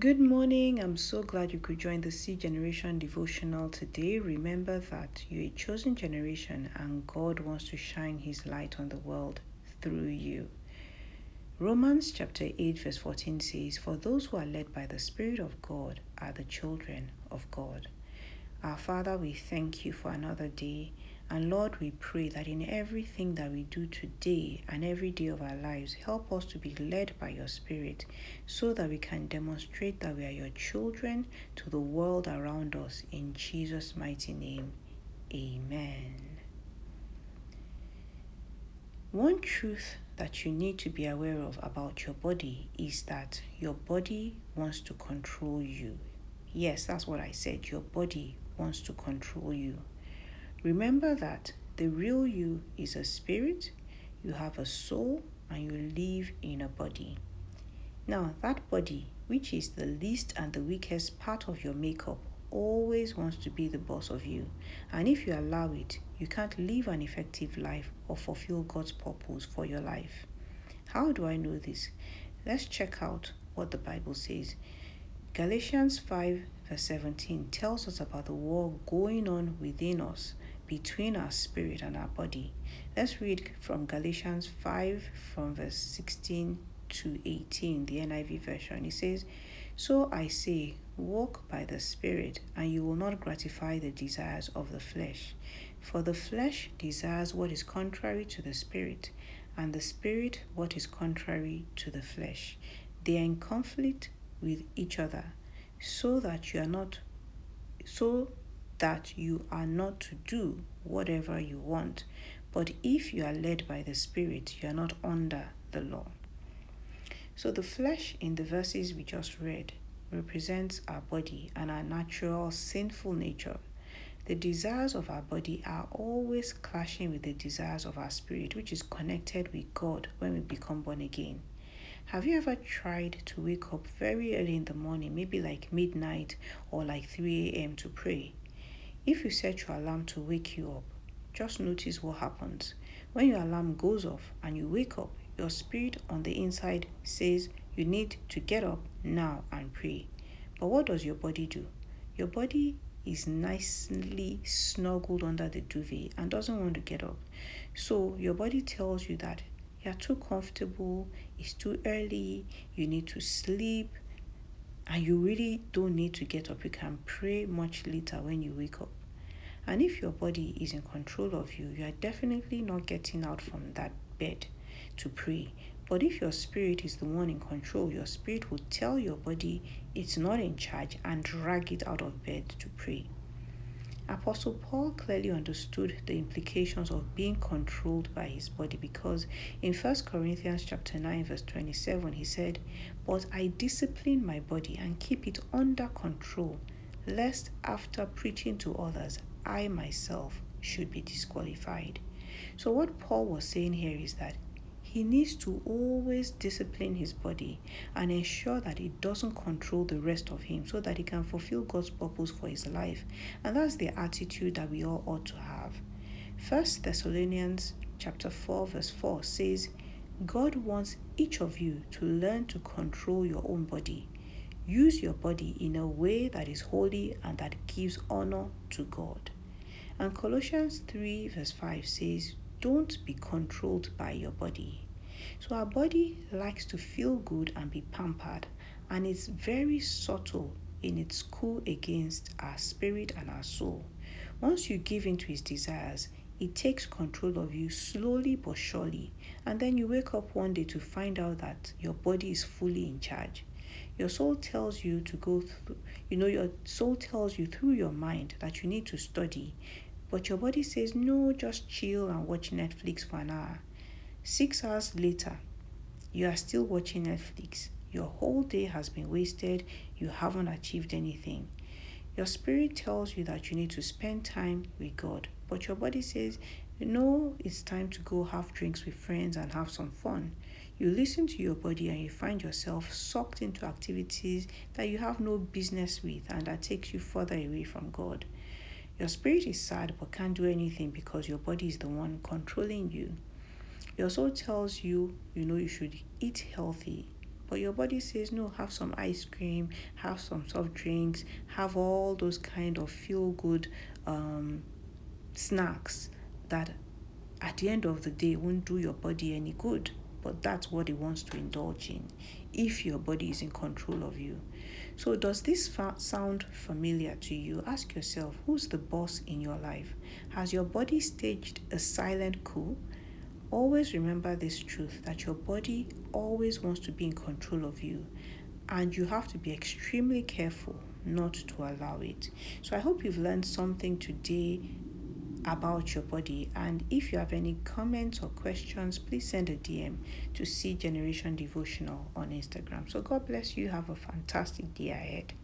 Good morning. I'm so glad you could join the C Generation devotional today. Remember that you're a chosen generation and God wants to shine his light on the world through you. Romans chapter 8, verse 14 says, For those who are led by the Spirit of God are the children of God. Our Father, we thank you for another day. And Lord, we pray that in everything that we do today and every day of our lives, help us to be led by your Spirit so that we can demonstrate that we are your children to the world around us. In Jesus' mighty name, amen. One truth that you need to be aware of about your body is that your body wants to control you. Yes, that's what I said. Your body wants to control you. Remember that the real you is a spirit, you have a soul, and you live in a body. Now, that body, which is the least and the weakest part of your makeup, always wants to be the boss of you. And if you allow it, you can't live an effective life or fulfill God's purpose for your life. How do I know this? Let's check out what the Bible says. Galatians 5, verse 17 tells us about the war going on within us between our spirit and our body. Let's read from Galatians 5 from verse 16 to 18, the NIV version. It says, So I say, walk by the Spirit, and you will not gratify the desires of the flesh. For the flesh desires what is contrary to the Spirit, and the Spirit what is contrary to the flesh. They are in conflict with each other, so that you are not so that you are not to do whatever you want. But if you are led by the Spirit, you are not under the law. So the flesh in the verses we just read represents our body and our natural sinful nature. The desires of our body are always clashing with the desires of our spirit, which is connected with God when we become born again. Have you ever tried to wake up very early in the morning, maybe like midnight or like 3 a.m., to pray? If you set your alarm to wake you up, just notice what happens. When your alarm goes off and you wake up, your spirit on the inside says you need to get up now and pray. But what does your body do? Your body is nicely snuggled under the duvet and doesn't want to get up. So your body tells you that you're too comfortable, it's too early, you need to sleep, and you really don't need to get up. You can pray much later when you wake up. And if your body is in control of you, you are definitely not getting out from that bed to pray. But if your spirit is the one in control, your spirit will tell your body it's not in charge and drag it out of bed to pray. Apostle Paul clearly understood the implications of being controlled by his body because in 1 Corinthians chapter 9 verse 27 he said, "But I discipline my body and keep it under control, lest after preaching to others I myself should be disqualified." So what Paul was saying here is that he needs to always discipline his body and ensure that it doesn't control the rest of him so that he can fulfill God's purpose for his life. And that's the attitude that we all ought to have. First Thessalonians chapter 4 verse 4 says, God wants each of you to learn to control your own body. Use your body in a way that is holy and that gives honor to God. And Colossians 3 verse 5 says, Don't be controlled by your body. So our body likes to feel good and be pampered, and it's very subtle in its coup against our spirit and our soul. Once you give in to its desires, it takes control of you slowly but surely, and then you wake up one day to find out that your body is fully in charge. Your soul tells you to go through, you know, your soul tells you through your mind that you need to study, but your body says, no, just chill and watch Netflix for an hour. Six hours later, you are still watching Netflix. Your whole day has been wasted. You haven't achieved anything. Your spirit tells you that you need to spend time with God, but your body says, No, it's time to go have drinks with friends and have some fun. You listen to your body and you find yourself sucked into activities that you have no business with and that takes you further away from God. Your spirit is sad but can't do anything because your body is the one controlling you. It also tells you, you know, you should eat healthy, But your body says, no, have some ice cream, have some soft drinks, have all those kind of feel good um, snacks that at the end of the day won't do your body any good. But that's what it wants to indulge in if your body is in control of you. So, does this fa- sound familiar to you? Ask yourself who's the boss in your life? Has your body staged a silent coup? Always remember this truth that your body always wants to be in control of you, and you have to be extremely careful not to allow it. So, I hope you've learned something today about your body. And if you have any comments or questions, please send a DM to C Generation Devotional on Instagram. So, God bless you. Have a fantastic day ahead.